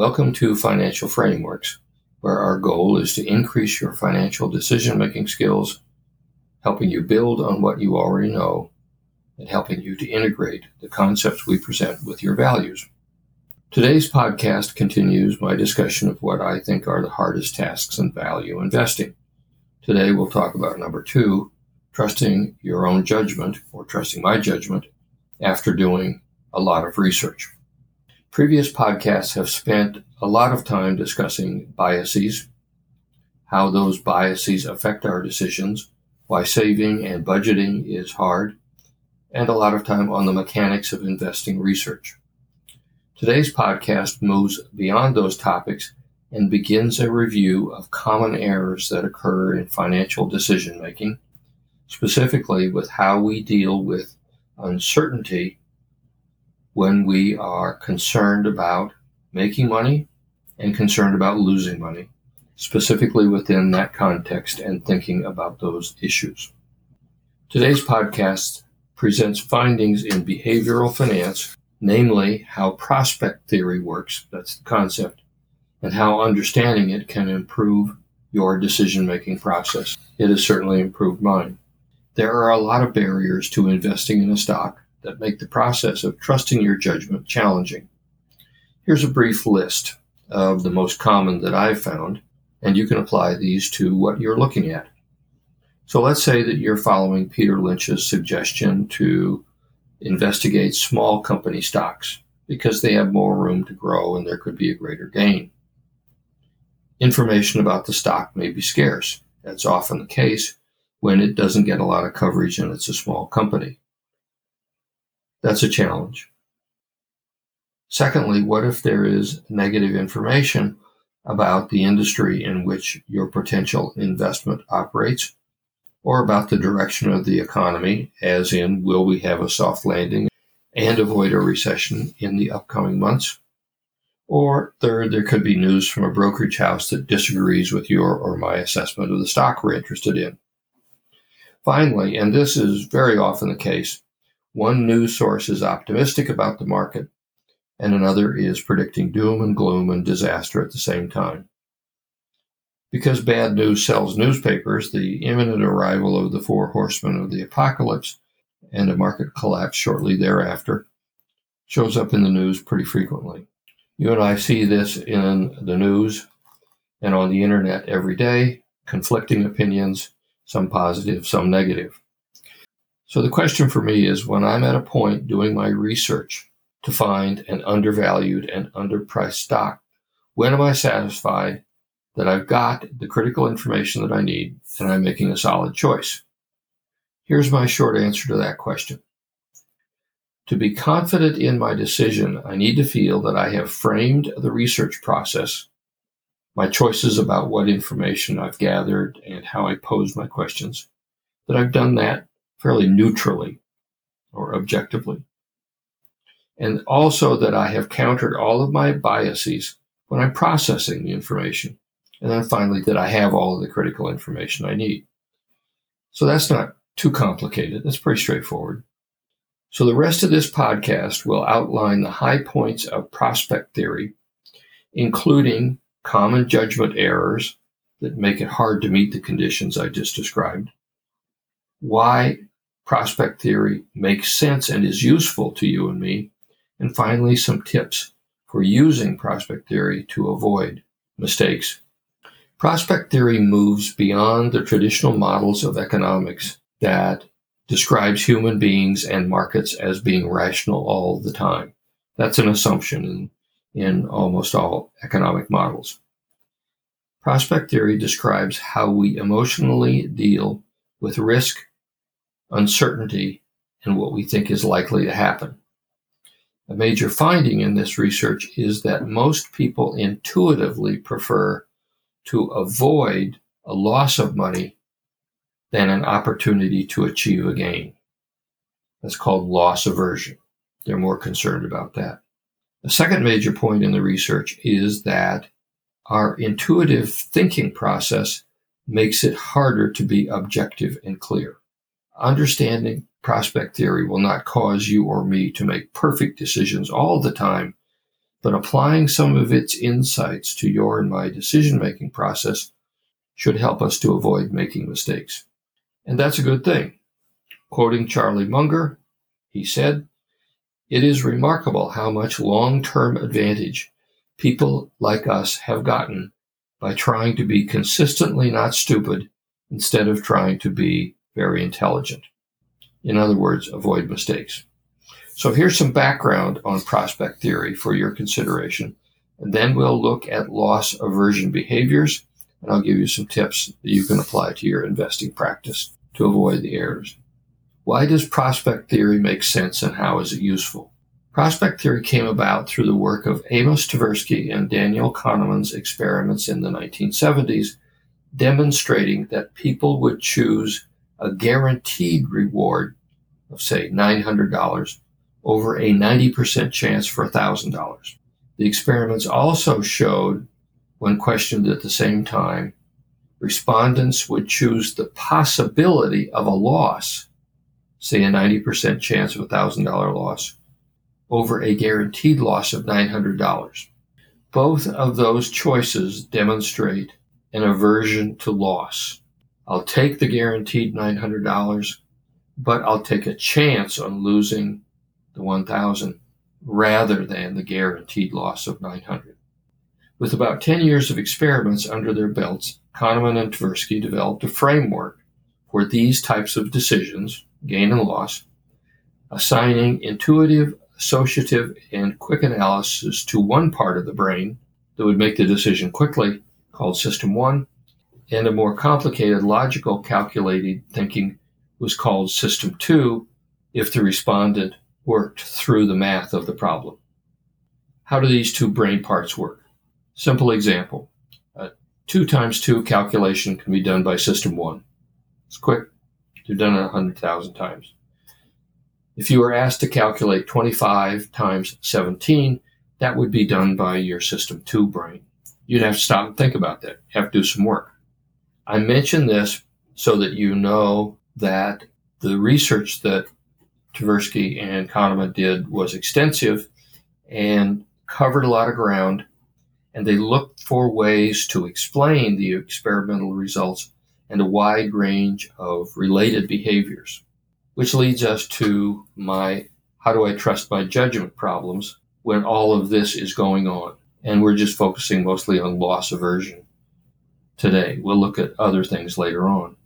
Welcome to Financial Frameworks, where our goal is to increase your financial decision making skills, helping you build on what you already know, and helping you to integrate the concepts we present with your values. Today's podcast continues my discussion of what I think are the hardest tasks in value investing. Today we'll talk about number two, trusting your own judgment or trusting my judgment after doing a lot of research. Previous podcasts have spent a lot of time discussing biases, how those biases affect our decisions, why saving and budgeting is hard, and a lot of time on the mechanics of investing research. Today's podcast moves beyond those topics and begins a review of common errors that occur in financial decision making, specifically with how we deal with uncertainty when we are concerned about making money and concerned about losing money, specifically within that context and thinking about those issues. Today's podcast presents findings in behavioral finance, namely how prospect theory works, that's the concept, and how understanding it can improve your decision making process. It has certainly improved mine. There are a lot of barriers to investing in a stock, that make the process of trusting your judgment challenging. Here's a brief list of the most common that I've found, and you can apply these to what you're looking at. So let's say that you're following Peter Lynch's suggestion to investigate small company stocks because they have more room to grow and there could be a greater gain. Information about the stock may be scarce. That's often the case when it doesn't get a lot of coverage and it's a small company. That's a challenge. Secondly, what if there is negative information about the industry in which your potential investment operates, or about the direction of the economy, as in, will we have a soft landing and avoid a recession in the upcoming months? Or third, there could be news from a brokerage house that disagrees with your or my assessment of the stock we're interested in. Finally, and this is very often the case, one news source is optimistic about the market, and another is predicting doom and gloom and disaster at the same time. Because bad news sells newspapers, the imminent arrival of the four horsemen of the apocalypse and a market collapse shortly thereafter shows up in the news pretty frequently. You and I see this in the news and on the internet every day, conflicting opinions, some positive, some negative. So the question for me is when I'm at a point doing my research to find an undervalued and underpriced stock, when am I satisfied that I've got the critical information that I need and I'm making a solid choice? Here's my short answer to that question. To be confident in my decision, I need to feel that I have framed the research process, my choices about what information I've gathered and how I pose my questions, that I've done that fairly neutrally or objectively. And also that I have countered all of my biases when I'm processing the information. And then finally, that I have all of the critical information I need. So that's not too complicated. That's pretty straightforward. So the rest of this podcast will outline the high points of prospect theory, including common judgment errors that make it hard to meet the conditions I just described, why prospect theory makes sense and is useful to you and me. And finally, some tips for using prospect theory to avoid mistakes. Prospect theory moves beyond the traditional models of economics that describes human beings and markets as being rational all the time. That's an assumption in, in almost all economic models. Prospect theory describes how we emotionally deal with risk uncertainty and what we think is likely to happen. A major finding in this research is that most people intuitively prefer to avoid a loss of money than an opportunity to achieve a gain. That's called loss aversion. They're more concerned about that. The second major point in the research is that our intuitive thinking process makes it harder to be objective and clear. Understanding prospect theory will not cause you or me to make perfect decisions all the time, but applying some of its insights to your and my decision making process should help us to avoid making mistakes. And that's a good thing. Quoting Charlie Munger, he said, It is remarkable how much long term advantage people like us have gotten by trying to be consistently not stupid instead of trying to be very intelligent. In other words, avoid mistakes. So here's some background on prospect theory for your consideration. And then we'll look at loss aversion behaviors, and I'll give you some tips that you can apply to your investing practice to avoid the errors. Why does prospect theory make sense and how is it useful? Prospect theory came about through the work of Amos Tversky and Daniel Kahneman's experiments in the 1970s, demonstrating that people would choose a guaranteed reward of, say, $900 over a 90% chance for $1,000. The experiments also showed, when questioned at the same time, respondents would choose the possibility of a loss, say a 90% chance of a $1,000 loss, over a guaranteed loss of $900. Both of those choices demonstrate an aversion to loss. I'll take the guaranteed $900, but I'll take a chance on losing the 1000 rather than the guaranteed loss of 900. With about 10 years of experiments under their belts, Kahneman and Tversky developed a framework for these types of decisions, gain and loss, assigning intuitive, associative, and quick analysis to one part of the brain that would make the decision quickly, called System 1, and a more complicated logical calculated thinking was called System 2 if the respondent worked through the math of the problem. How do these two brain parts work? Simple example. A 2 times 2 calculation can be done by system 1. It's quick. You've done it 100,000 times. If you were asked to calculate 25 times 17, that would be done by your system 2 brain. You'd have to stop and think about that. Have to do some work. I mention this so that you know that the research that Tversky and Kahneman did was extensive and covered a lot of ground. And they looked for ways to explain the experimental results and a wide range of related behaviors, which leads us to my how do I trust my judgment problems when all of this is going on? And we're just focusing mostly on loss aversion today. We'll look at other things later on.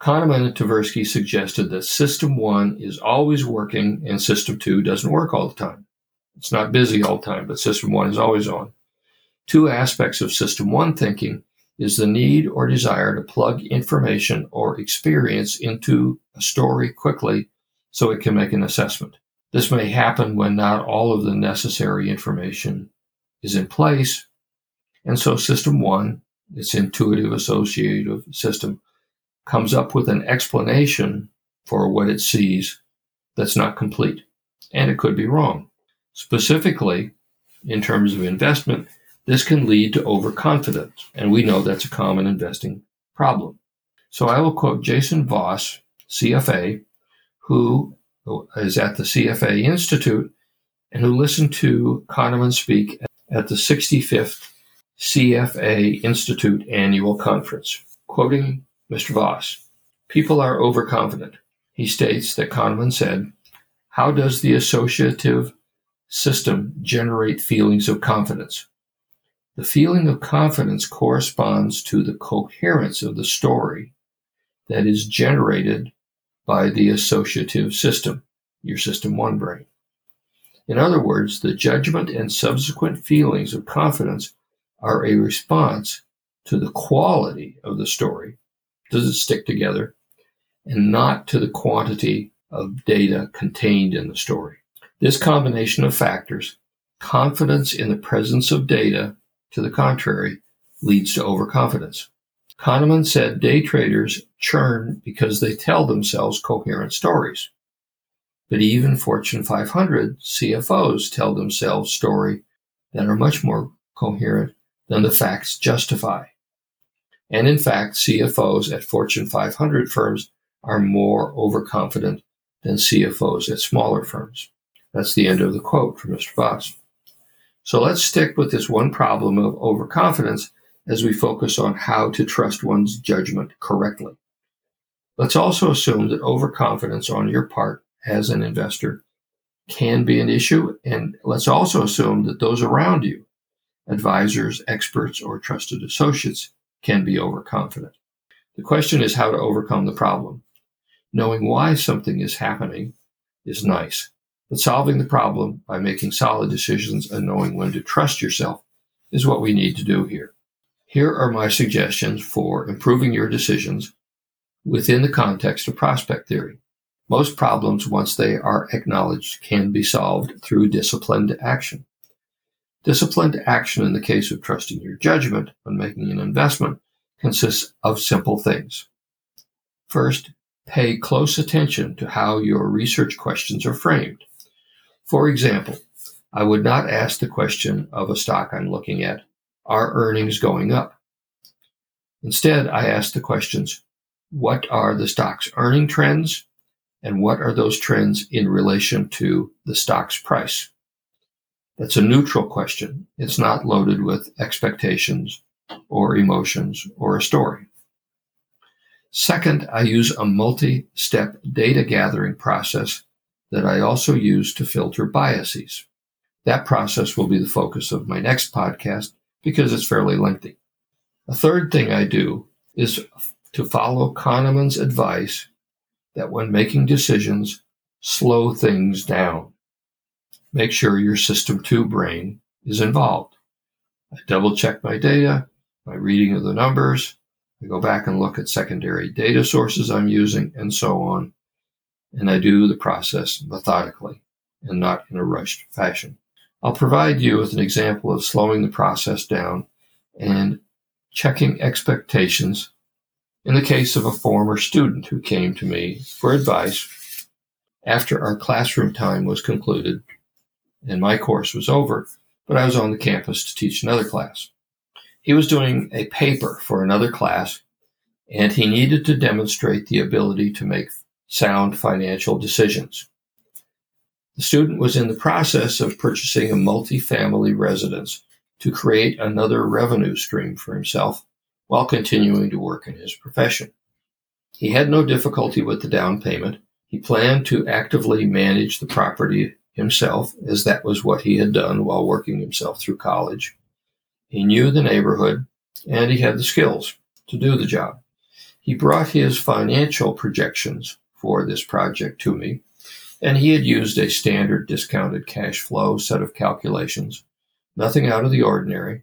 Kahneman and Tversky suggested that System 1 is always working and System 2 doesn't work all the time. It's not busy all the time, but System 1 is always on. Two aspects of System 1 thinking is the need or desire to plug information or experience into a story quickly so it can make an assessment. This may happen when not all of the necessary information is in place. And so System 1, its intuitive associative system, comes up with an explanation for what it sees that's not complete. And it could be wrong. Specifically, in terms of investment, this can lead to overconfidence. And we know that's a common investing problem. So I will quote Jason Voss, CFA, who is at the CFA Institute and who listened to Kahneman speak at the 65th CFA Institute annual conference. Quoting Mr. Voss. People are overconfident. He states that Kahneman said, How does the associative system generate feelings of confidence? The feeling of confidence corresponds to the coherence of the story that is generated by the associative system, your system one brain. In other words, the judgment and subsequent feelings of confidence are a response to the quality of the story does it stick together, and not to the quantity of data contained in the story. This combination of factors, confidence in the presence of data, to the contrary, leads to overconfidence. Kahneman said day traders churn because they tell themselves coherent stories. But even Fortune 500 CFOs tell themselves stories that are much more coherent than the facts justify. And in fact, CFOs at Fortune 500 firms are more overconfident than CFOs at smaller firms. That's the end of the quote from Mr. Voss. So let's stick with this one problem of overconfidence as we focus on how to trust one's judgment correctly. Let's also assume that overconfidence on your part as an investor can be an issue. And let's also assume that those around you, advisors, experts, or trusted associates, can be overconfident. The question is how to overcome the problem. Knowing why something is happening is nice, but solving the problem by making solid decisions and knowing when to trust yourself is what we need to do here. Here are my suggestions for improving your decisions within the context of prospect theory. Most problems, once they are acknowledged, can be solved through disciplined action. Disciplined action in the case of trusting your judgment when making an investment consists of simple things. First, pay close attention to how your research questions are framed. For example, I would not ask the question of a stock I'm looking at, are earnings going up? Instead, I ask the questions, what are the stock's earning trends? And what are those trends in relation to the stock's price? That's a neutral question. It's not loaded with expectations or emotions or a story. Second, I use a multi step data gathering process that I also use to filter biases. That process will be the focus of my next podcast because it's fairly lengthy. A third thing I do is to follow Kahneman's advice that when making decisions, slow things down. Make sure your system two brain is involved. I double check my data, my reading of the numbers. I go back and look at secondary data sources I'm using and so on. And I do the process methodically and not in a rushed fashion. I'll provide you with an example of slowing the process down and checking expectations in the case of a former student who came to me for advice after our classroom time was concluded and my course was over, but I was on the campus to teach another class. He was doing a paper for another class and he needed to demonstrate the ability to make sound financial decisions. The student was in the process of purchasing a multifamily residence to create another revenue stream for himself while continuing to work in his profession. He had no difficulty with the down payment. He planned to actively manage the property himself, as that was what he had done while working himself through college. He knew the neighborhood and he had the skills to do the job. He brought his financial projections for this project to me, and he had used a standard discounted cash flow set of calculations, nothing out of the ordinary,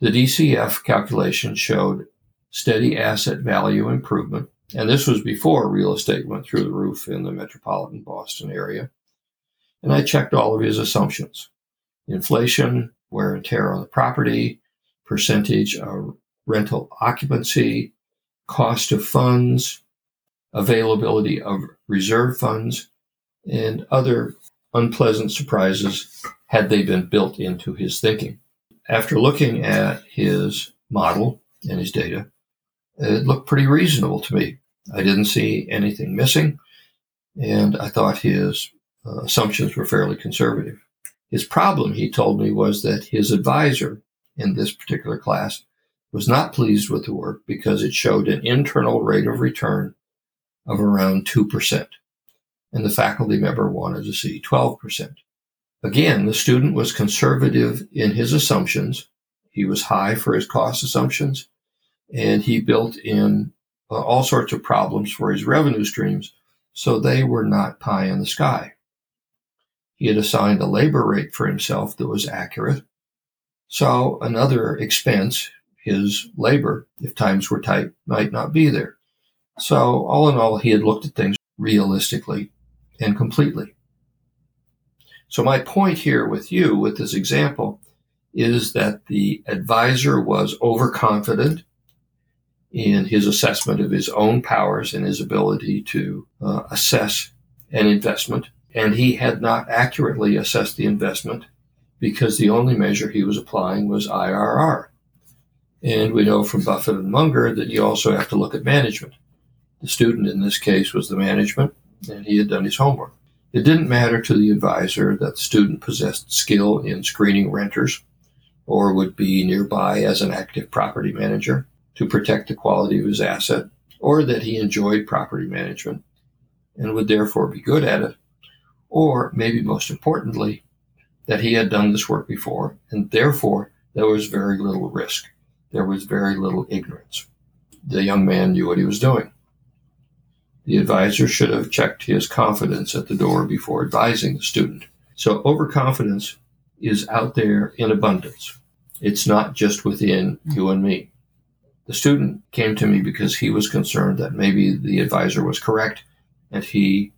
the DCF calculation showed steady asset value improvement, and this was before real estate went through the roof in the metropolitan Boston area. And I checked all of his assumptions inflation, wear and tear on the property, percentage of rental occupancy, cost of funds, availability of reserve funds, and other unpleasant surprises had they been built into his thinking after looking at his model and his data, it looked pretty reasonable to me. I didn't see anything missing, and I thought his uh, assumptions were fairly conservative. His problem, he told me, was that his advisor in this particular class was not pleased with the work because it showed an internal rate of return of around 2%, and the faculty member wanted to see 12%. Again, the student was conservative in his assumptions. He was high for his cost assumptions, and he built in uh, all sorts of problems for his revenue streams, so they were not pie in the sky. He had assigned a labor rate for himself that was accurate. So another expense, his labor, if times were tight, might not be there. So all in all, he had looked at things realistically and completely. So my point here with you, with this example, is that the advisor was overconfident in his assessment of his own powers and his ability to uh, assess an investment. And he had not accurately assessed the investment because the only measure he was applying was IRR. And we know from Buffett and Munger that you also have to look at management. The student in this case was the management, and he had done his homework. It didn't matter to the advisor that the student possessed skill in screening renters or would be nearby as an active property manager to protect the quality of his asset, or that he enjoyed property management and would therefore be good at it, or maybe most importantly, that he had done this work before and therefore there was very little risk. There was very little ignorance. The young man knew what he was doing. The advisor should have checked his confidence at the door before advising the student. So overconfidence is out there in abundance. It's not just within you and me. The student came to me because he was concerned that maybe the advisor was correct and he,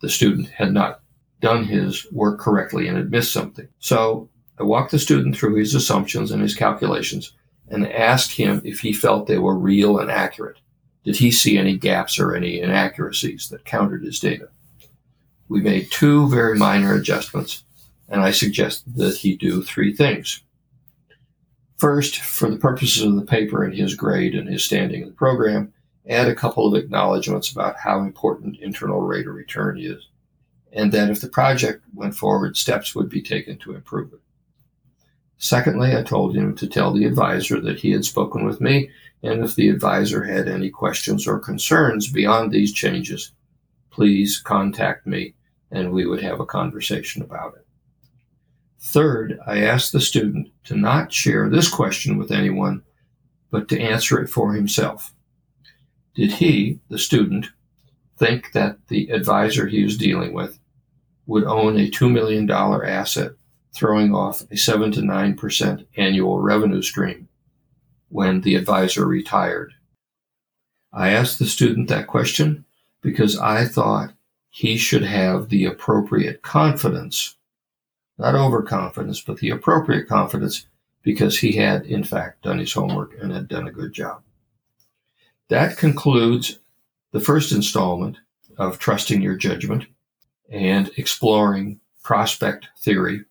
the student, had not done his work correctly and had missed something. So I walked the student through his assumptions and his calculations and asked him if he felt they were real and accurate. Did he see any gaps or any inaccuracies that countered his data? We made two very minor adjustments, and I suggested that he do three things. First, for the purposes of the paper and his grade and his standing in the program, add a couple of acknowledgments about how important internal rate of return is, and that if the project went forward, steps would be taken to improve it. Secondly, I told him to tell the advisor that he had spoken with me and if the advisor had any questions or concerns beyond these changes, please contact me and we would have a conversation about it. Third, I asked the student to not share this question with anyone, but to answer it for himself. Did he, the student, think that the advisor he was dealing with would own a $2 million asset, throwing off a 7 to 9% annual revenue stream when the advisor retired. I asked the student that question because I thought he should have the appropriate confidence, not overconfidence, but the appropriate confidence because he had, in fact, done his homework and had done a good job. That concludes the first installment of Trusting Your Judgment and exploring prospect theory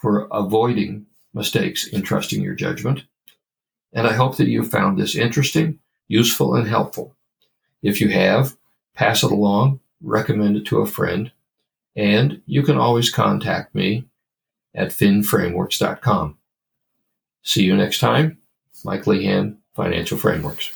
for avoiding mistakes in trusting your judgment and I hope that you found this interesting, useful, and helpful. If you have, pass it along, recommend it to a friend, and you can always contact me at finframeworks.com. See you next time. Mike Lehan, Financial Frameworks.